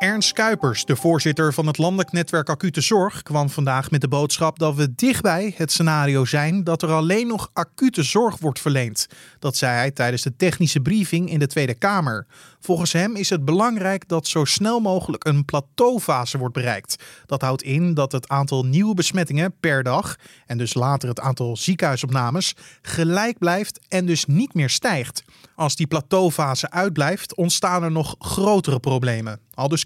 Ernst Kuipers, de voorzitter van het Landelijk Netwerk Acute Zorg, kwam vandaag met de boodschap dat we dichtbij het scenario zijn dat er alleen nog acute zorg wordt verleend. Dat zei hij tijdens de technische briefing in de Tweede Kamer. Volgens hem is het belangrijk dat zo snel mogelijk een plateaufase wordt bereikt. Dat houdt in dat het aantal nieuwe besmettingen per dag en dus later het aantal ziekenhuisopnames gelijk blijft en dus niet meer stijgt. Als die plateaufase uitblijft, ontstaan er nog grotere problemen. Aldus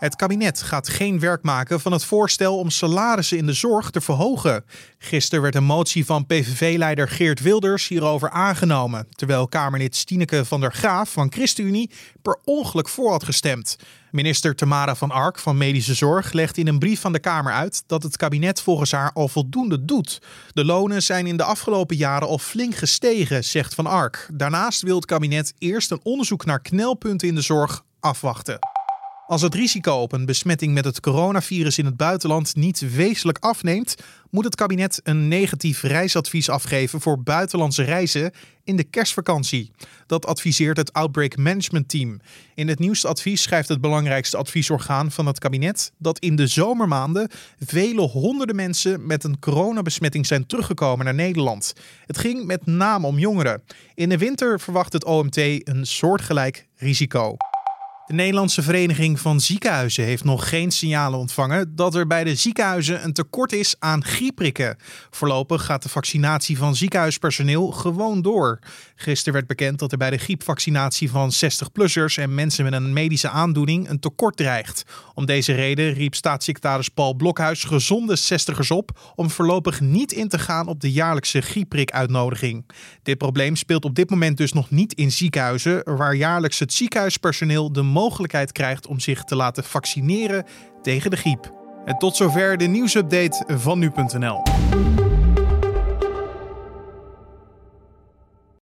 Het kabinet gaat geen werk maken van het voorstel om salarissen in de zorg te verhogen. Gisteren werd een motie van PVV-leider Geert Wilders hierover aangenomen, terwijl Kamerlid Stineke van der Graaf van ChristenUnie per ongeluk voor had gestemd. Minister Tamara van Ark van Medische Zorg legt in een brief van de Kamer uit dat het kabinet volgens haar al voldoende doet. De lonen zijn in de afgelopen jaren al flink gestegen, zegt Van Ark. Daarnaast wil het kabinet eerst een onderzoek naar knelpunten in de zorg afwachten. Als het risico op een besmetting met het coronavirus in het buitenland niet wezenlijk afneemt, moet het kabinet een negatief reisadvies afgeven voor buitenlandse reizen in de kerstvakantie. Dat adviseert het Outbreak Management Team. In het nieuwste advies schrijft het belangrijkste adviesorgaan van het kabinet dat in de zomermaanden vele honderden mensen met een coronabesmetting zijn teruggekomen naar Nederland. Het ging met name om jongeren. In de winter verwacht het OMT een soortgelijk risico. De Nederlandse Vereniging van Ziekenhuizen heeft nog geen signalen ontvangen dat er bij de ziekenhuizen een tekort is aan griepprikken. Voorlopig gaat de vaccinatie van ziekenhuispersoneel gewoon door. Gisteren werd bekend dat er bij de griepvaccinatie van 60-plussers en mensen met een medische aandoening een tekort dreigt. Om deze reden riep staatssecretaris Paul Blokhuis gezonde 60ers op om voorlopig niet in te gaan op de jaarlijkse griepprikuitnodiging. Dit probleem speelt op dit moment dus nog niet in ziekenhuizen, waar jaarlijks het ziekenhuispersoneel de mogelijkheid krijgt om zich te laten vaccineren tegen de griep. En tot zover de nieuwsupdate van nu.nl.